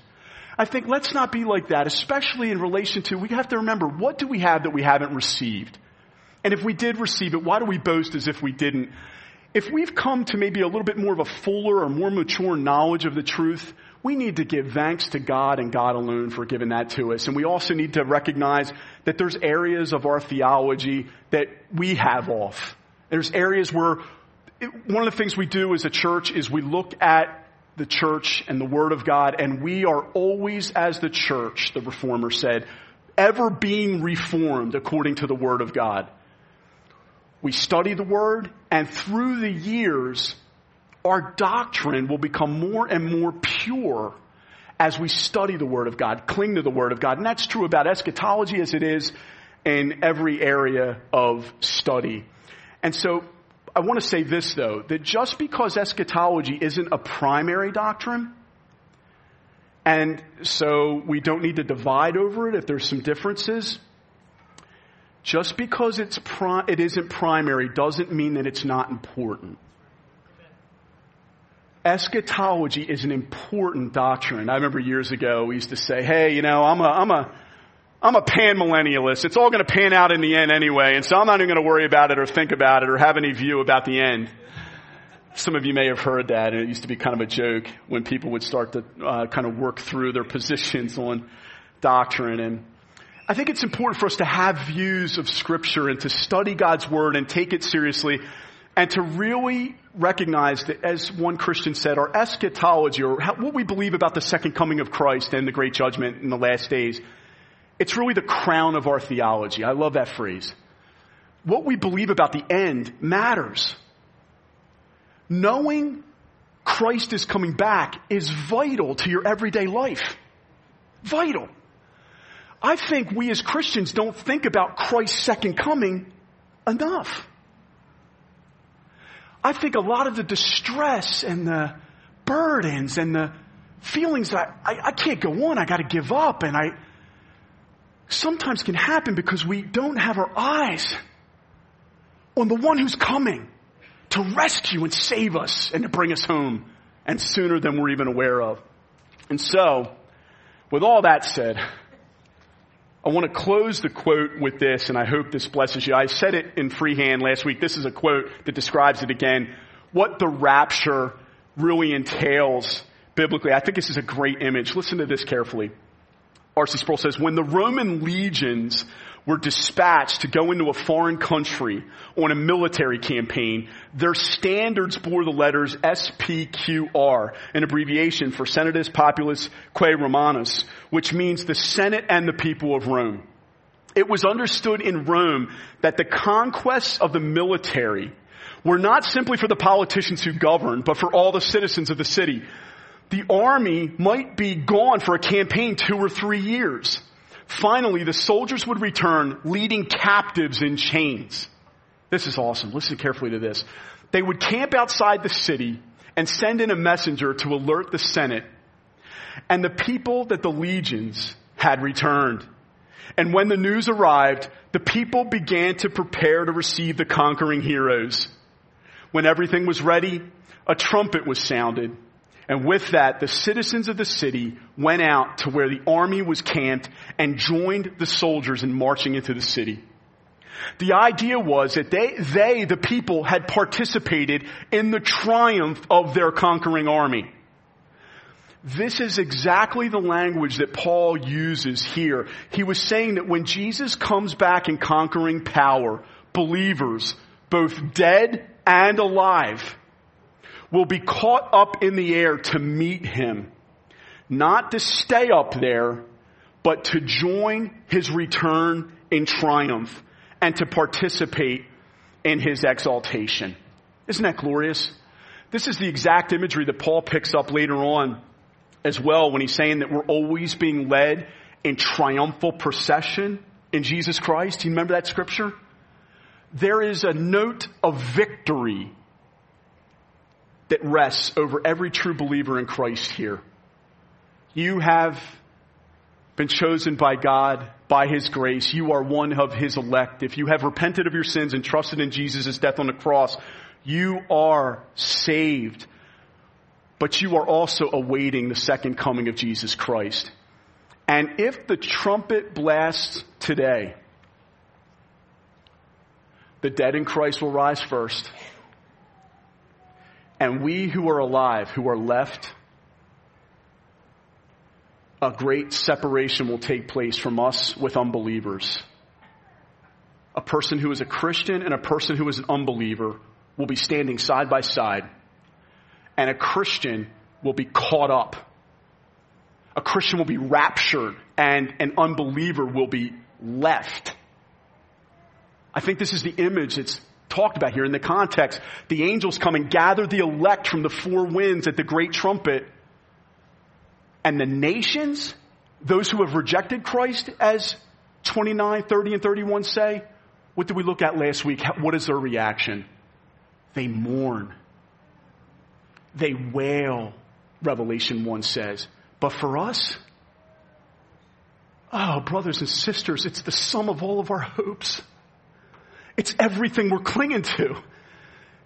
I think let's not be like that, especially in relation to, we have to remember, what do we have that we haven't received? And if we did receive it, why do we boast as if we didn't? If we've come to maybe a little bit more of a fuller or more mature knowledge of the truth, we need to give thanks to God and God alone for giving that to us. And we also need to recognize that there's areas of our theology that we have off. There's areas where it, one of the things we do as a church is we look at the church and the Word of God, and we are always, as the church, the Reformer said, ever being reformed according to the Word of God. We study the Word, and through the years, our doctrine will become more and more pure as we study the Word of God, cling to the Word of God. And that's true about eschatology as it is in every area of study. And so I want to say this though, that just because eschatology isn't a primary doctrine, and so we don't need to divide over it if there's some differences, just because it's pri- it isn't primary doesn't mean that it's not important. Eschatology is an important doctrine. I remember years ago we used to say, hey, you know, I'm a, I'm a, I'm a pan millennialist. It's all going to pan out in the end anyway, and so I'm not even going to worry about it or think about it or have any view about the end. Some of you may have heard that, and it used to be kind of a joke when people would start to uh, kind of work through their *laughs* positions on doctrine. And I think it's important for us to have views of Scripture and to study God's Word and take it seriously, and to really recognize that, as one Christian said, our eschatology, or how, what we believe about the second coming of Christ and the great judgment in the last days, it's really the crown of our theology. I love that phrase. What we believe about the end matters. Knowing Christ is coming back is vital to your everyday life. Vital. I think we as Christians don't think about Christ's second coming enough. I think a lot of the distress and the burdens and the feelings that I, I can't go on, I gotta give up, and I, sometimes can happen because we don't have our eyes on the one who's coming to rescue and save us and to bring us home and sooner than we're even aware of. And so, with all that said, I want to close the quote with this, and I hope this blesses you. I said it in freehand last week. This is a quote that describes it again. What the rapture really entails biblically. I think this is a great image. Listen to this carefully. R.C. Sproul says, when the Roman legions were dispatched to go into a foreign country on a military campaign, their standards bore the letters SPQR, an abbreviation for Senatus Populus Quae Romanus, which means the Senate and the people of Rome. It was understood in Rome that the conquests of the military were not simply for the politicians who governed, but for all the citizens of the city. The army might be gone for a campaign two or three years. Finally, the soldiers would return leading captives in chains. This is awesome. Listen carefully to this. They would camp outside the city and send in a messenger to alert the Senate and the people that the legions had returned. And when the news arrived, the people began to prepare to receive the conquering heroes. When everything was ready, a trumpet was sounded. And with that, the citizens of the city went out to where the army was camped and joined the soldiers in marching into the city. The idea was that they, they, the people, had participated in the triumph of their conquering army. This is exactly the language that Paul uses here. He was saying that when Jesus comes back in conquering power, believers, both dead and alive, will be caught up in the air to meet him. Not to stay up there, but to join his return in triumph and to participate in his exaltation. Isn't that glorious? This is the exact imagery that Paul picks up later on as well when he's saying that we're always being led in triumphal procession in Jesus Christ. You remember that scripture? There is a note of victory that rests over every true believer in Christ here. You have been chosen by God, by His grace. You are one of His elect. If you have repented of your sins and trusted in Jesus' death on the cross, you are saved but you are also awaiting the second coming of Jesus Christ. And if the trumpet blasts today, the dead in Christ will rise first. And we who are alive, who are left, a great separation will take place from us with unbelievers. A person who is a Christian and a person who is an unbeliever will be standing side by side and a Christian will be caught up. A Christian will be raptured and an unbeliever will be left. I think this is the image that's talked about here in the context. The angels come and gather the elect from the four winds at the great trumpet. And the nations, those who have rejected Christ, as 29, 30, and 31 say, what did we look at last week? What is their reaction? They mourn. They wail, Revelation 1 says. But for us, oh, brothers and sisters, it's the sum of all of our hopes. It's everything we're clinging to.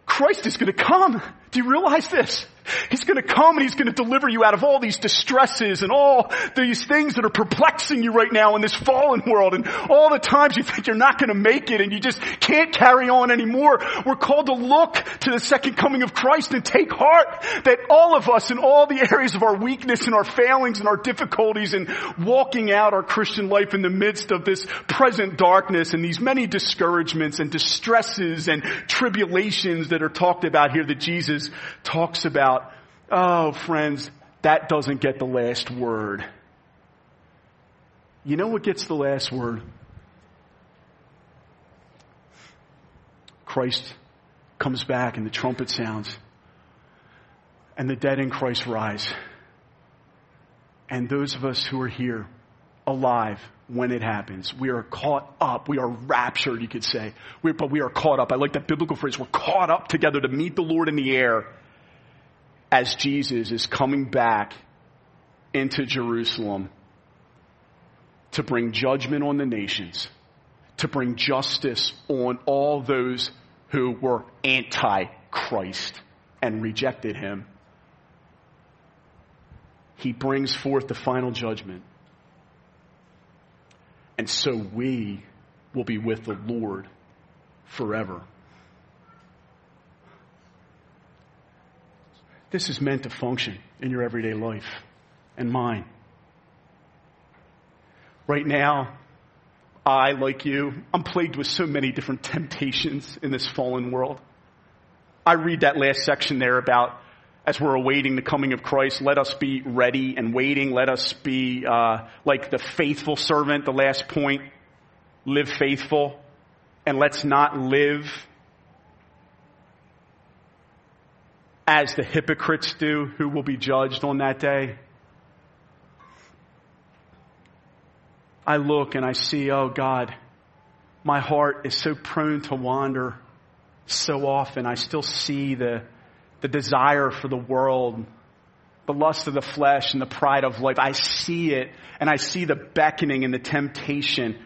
Christ is going to come. Do you realize this? He's to come and he's to deliver you out of all these distresses and all these things that are perplexing you right now in this fallen world and all the times you think you're not to make it and you just can't carry on anymore. We're called to look to the second coming of Christ and take heart that all of us in all the areas of our weakness and our failings and our difficulties and walking out our Christian life in the midst of this present darkness and these many discouragements and distresses and tribulations that are talked about here that Jesus talks about Oh, friends, that doesn't get the last word. You know what gets the last word? Christ comes back and the trumpet sounds and the dead in Christ rise. And those of us who are here alive when it happens, we are caught up. We are raptured, you could say. We're, but we are caught up. I like that biblical phrase. We're caught up together to meet the Lord in the air as Jesus is coming back into Jerusalem to bring judgment on the nations, to bring justice on all those who were anti Christ and rejected him. He brings forth the final judgment. And so we will be with the Lord forever. This is meant to function in your everyday life and mine. Right now, I, like you, I'm plagued with so many different *laughs* temptations in this fallen world. I read that last section there about as we're awaiting the coming of Christ, let us be ready and waiting. Let us be uh, like the faithful servant, the last point. Live faithful. And let's not live as the hypocrites do who will be judged on that day. I look and I see, oh God, my heart is so prone to wander so often. I still see the, the desire for the world, the lust of the flesh and the pride of life. I see it and I see the beckoning and the temptation.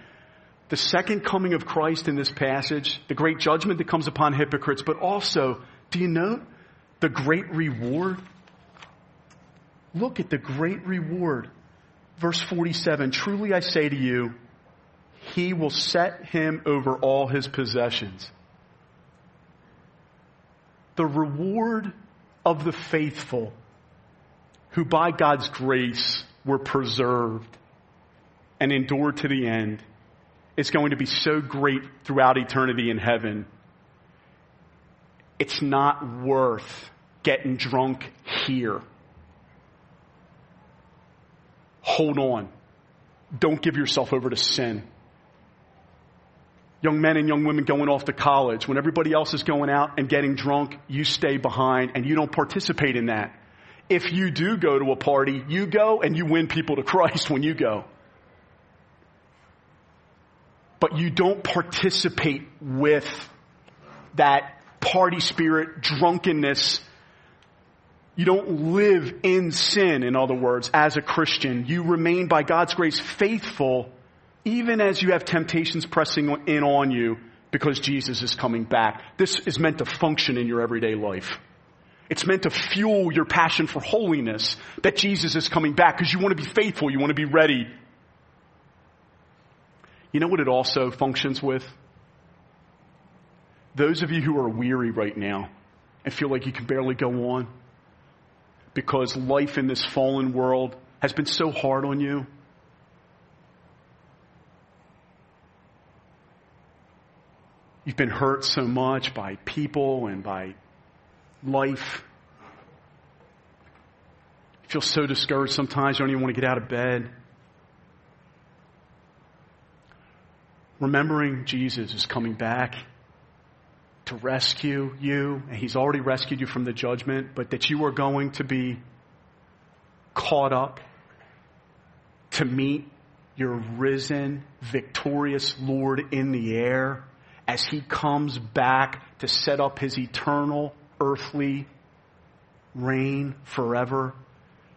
The second coming of Christ in this passage, the great judgment that comes upon hypocrites, but also, do you know the great reward? Look at the great reward Verse 47, truly I say to you, he will set him over all his possessions. The reward of the faithful who by God's grace were preserved and endured to the end is going to be so great throughout eternity in heaven. It's not worth getting drunk here. Hold on. Don't give yourself over to sin. Young men and young women going off to college, when everybody else is going out and getting drunk, you stay behind and you don't participate in that. If you do go to a party, you go and you win people to Christ when you go. But you don't participate with that party spirit, drunkenness, you don't live in sin, in other words, as a Christian. You remain by God's grace faithful even as you have temptations pressing in on you because Jesus is coming back. This is meant to function in your everyday life. It's meant to fuel your passion for holiness that Jesus is coming back because you want to be faithful. You want to be ready. You know what it also functions with? Those of you who are weary right now and feel like you can barely go on, because life in this fallen world has been so hard on you? You've been hurt so much by people and by life. You feel so discouraged sometimes you don't even want to get out of bed. Remembering Jesus is coming back to rescue you, and He's already rescued you from the judgment, but that you are going to be caught up to meet your risen, victorious Lord in the air as He comes back to set up His eternal earthly reign forever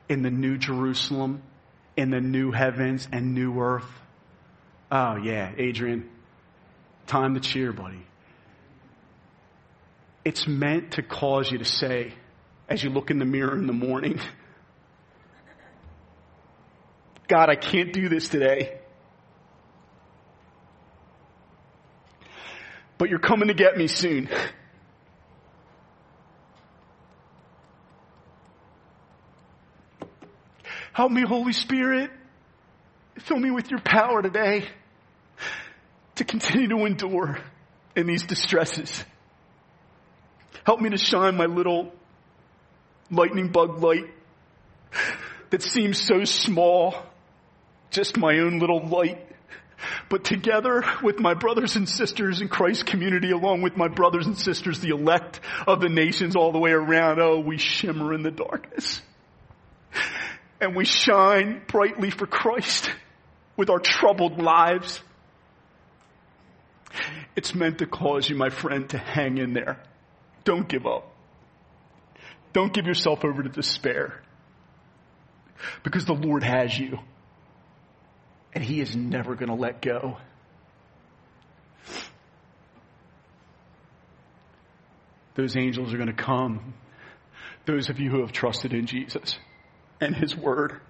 in the new Jerusalem, in the new heavens and new earth. Oh yeah, Adrian, time to cheer, buddy. It's meant to cause you to say, as you look in the mirror in the morning, *laughs* God, I can't do this today. But you're coming to get me soon. Help me, Holy Spirit. Fill me with your power today to continue to endure in these distresses. Help me to shine my little lightning bug light that seems so small, just my own little light. But together with my brothers and sisters in Christ's community, along with my brothers and sisters, the elect of the nations all the way around, oh, we shimmer in the darkness. And we shine brightly for Christ with our troubled lives. It's meant to cause you, my friend, to hang in there. Don't give up. Don't give yourself over to despair. Because the Lord has you. And He is never going to let go. Those angels are going to come. Those of you who have trusted in Jesus and His Word.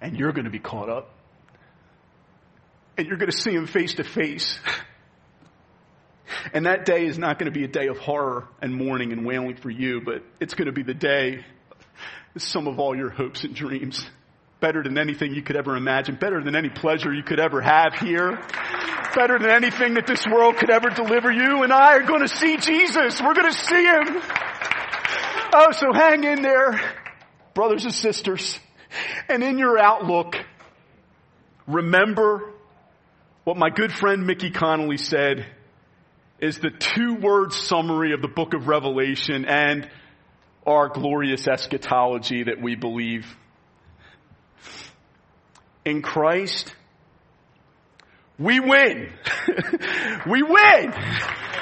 And you're going to be caught up. And you're going to see Him face to face. And that day is not going to be a day of horror and mourning and wailing for you, but it's going to be the day sum of all your hopes and dreams better than anything you could ever imagine, better than any pleasure you could ever have here, better than anything that this world could ever deliver. You and I are going to see Jesus. We're going to see Him. Oh, so hang in there, brothers and sisters. And in your outlook, remember what my good friend Mickey Connolly said is the two word summary of the book of Revelation and our glorious eschatology that we believe. In Christ, we win. *laughs* we win.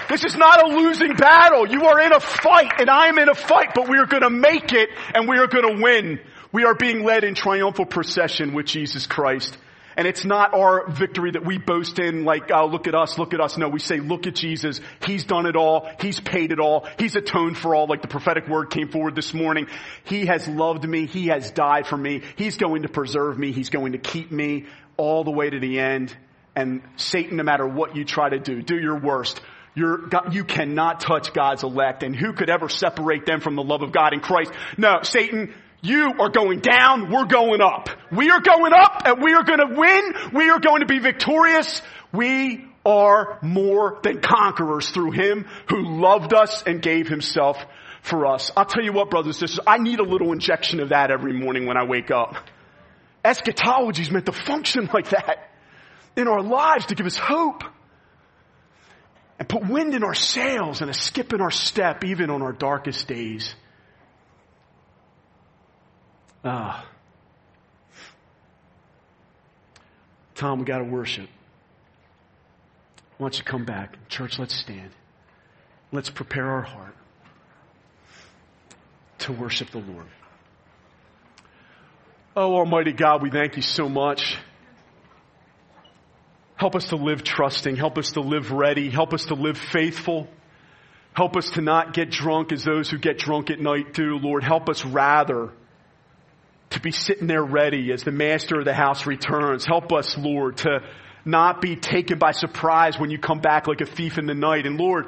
This is not a losing battle. You are in a fight and I am in a fight, but we are going to make it and we are going to win. We are being led in triumphal procession with Jesus Christ. And it's not our victory that we boast in like, oh, look at us, look at us. No, we say, look at Jesus. He's done it all. He's paid it all. He's atoned for all, like the prophetic word came forward this morning. He has loved me. He has died for me. He's going to preserve me. He's going to keep me all the way to the end. And Satan, no matter what you try to do, do your worst. You're, you cannot touch God's elect. And who could ever separate them from the love of God in Christ? No, Satan, you are going down, we're going up. We are going up and we are going to win. We are going to be victorious. We are more than conquerors through Him who loved us and gave Himself for us. I'll tell you what, brothers and sisters, I need a little injection of that every morning when I wake up. Eschatology is meant to function like that in our lives to give us hope and put wind in our sails and a skip in our step even on our darkest days. Ah. Tom, we got to worship. Why don't you come back? Church, let's stand. Let's prepare our heart to worship the Lord. Oh, Almighty God, we thank you so much. Help us to live trusting. Help us to live ready. Help us to live faithful. Help us to not get drunk as those who get drunk at night do, Lord. Help us rather to be sitting there ready as the master of the house returns. Help us, Lord, to not be taken by surprise when you come back like a thief in the night. And Lord,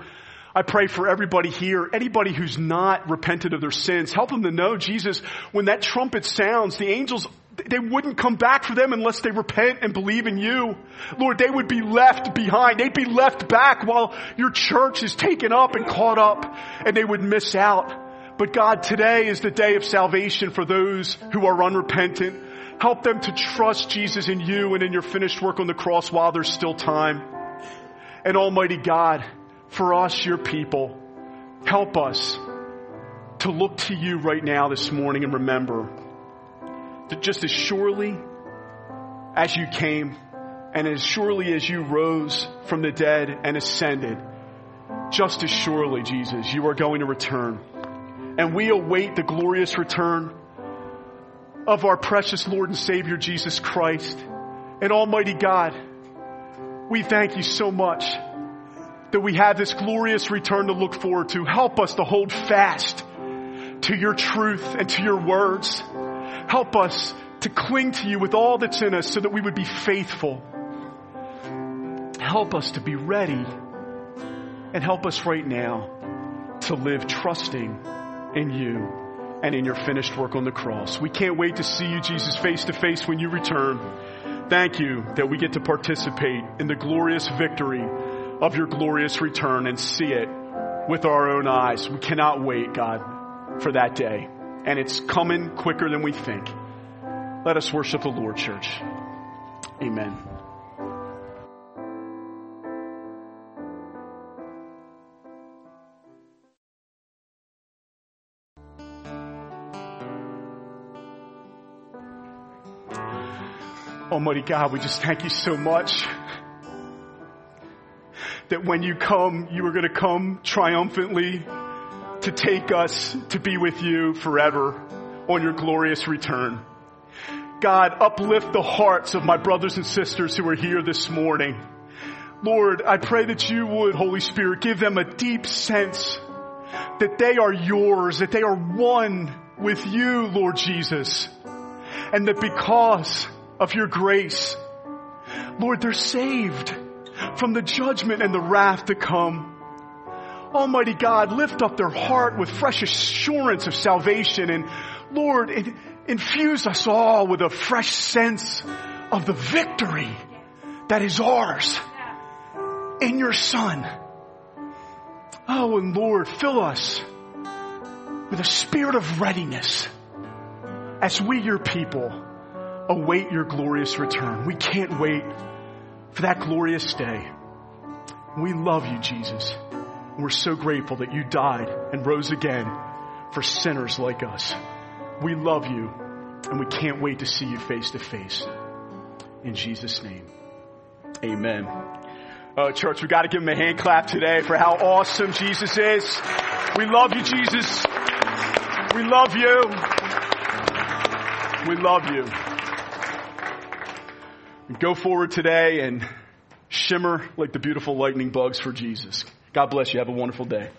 I pray for everybody here, anybody who's not repented of their sins, help them to know, Jesus, when that trumpet sounds, the angels, they wouldn't come back for them unless they repent and believe in you. Lord, they would be left behind. They'd be left back while your church is taken up and caught up and they would miss out. But God, today is the day of salvation for those who are unrepentant. Help them to trust Jesus in you and in your finished work on the cross while there's still time. And Almighty God, for us, your people, help us to look to you right now this morning and remember that just as surely as you came and as surely as you rose from the dead and ascended, just as surely, Jesus, you are going to return and we await the glorious return of our precious Lord and Savior Jesus Christ. And Almighty God, we thank you so much that we have this glorious return to look forward to. Help us to hold fast to your truth and to your words. Help us to cling to you with all that's in us so that we would be faithful. Help us to be ready and help us right now to live trusting in you and in your finished work on the cross. We can't wait to see you, Jesus, face to face when you return. Thank you that we get to participate in the glorious victory of your glorious return and see it with our own eyes. We cannot wait, God, for that day. And it's coming quicker than we think. Let us worship the Lord, church. Amen. Almighty God, we just thank you so much that when you come, you are going to come triumphantly to take us to be with you forever on your glorious return. God, uplift the hearts of my brothers and sisters who are here this morning. Lord, I pray that you would, Holy Spirit, give them a deep sense that they are yours, that they are one with you, Lord Jesus. And that because of your grace. Lord, they're saved from the judgment and the wrath to come. Almighty God, lift up their heart with fresh assurance of salvation and Lord, infuse us all with a fresh sense of the victory that is ours in your Son. Oh, and Lord, fill us with a spirit of readiness as we, your people, await your glorious return. We can't wait for that glorious day. We love you, Jesus. We're so grateful that you died and rose again for sinners like us. We love you and we can't wait to see you face to face. In Jesus' name, amen. Oh, church, we got to give him a hand clap today for how awesome Jesus is. We love you, Jesus. We love you. We love you. Go forward today and shimmer like the beautiful lightning bugs for Jesus. God bless you. Have a wonderful day.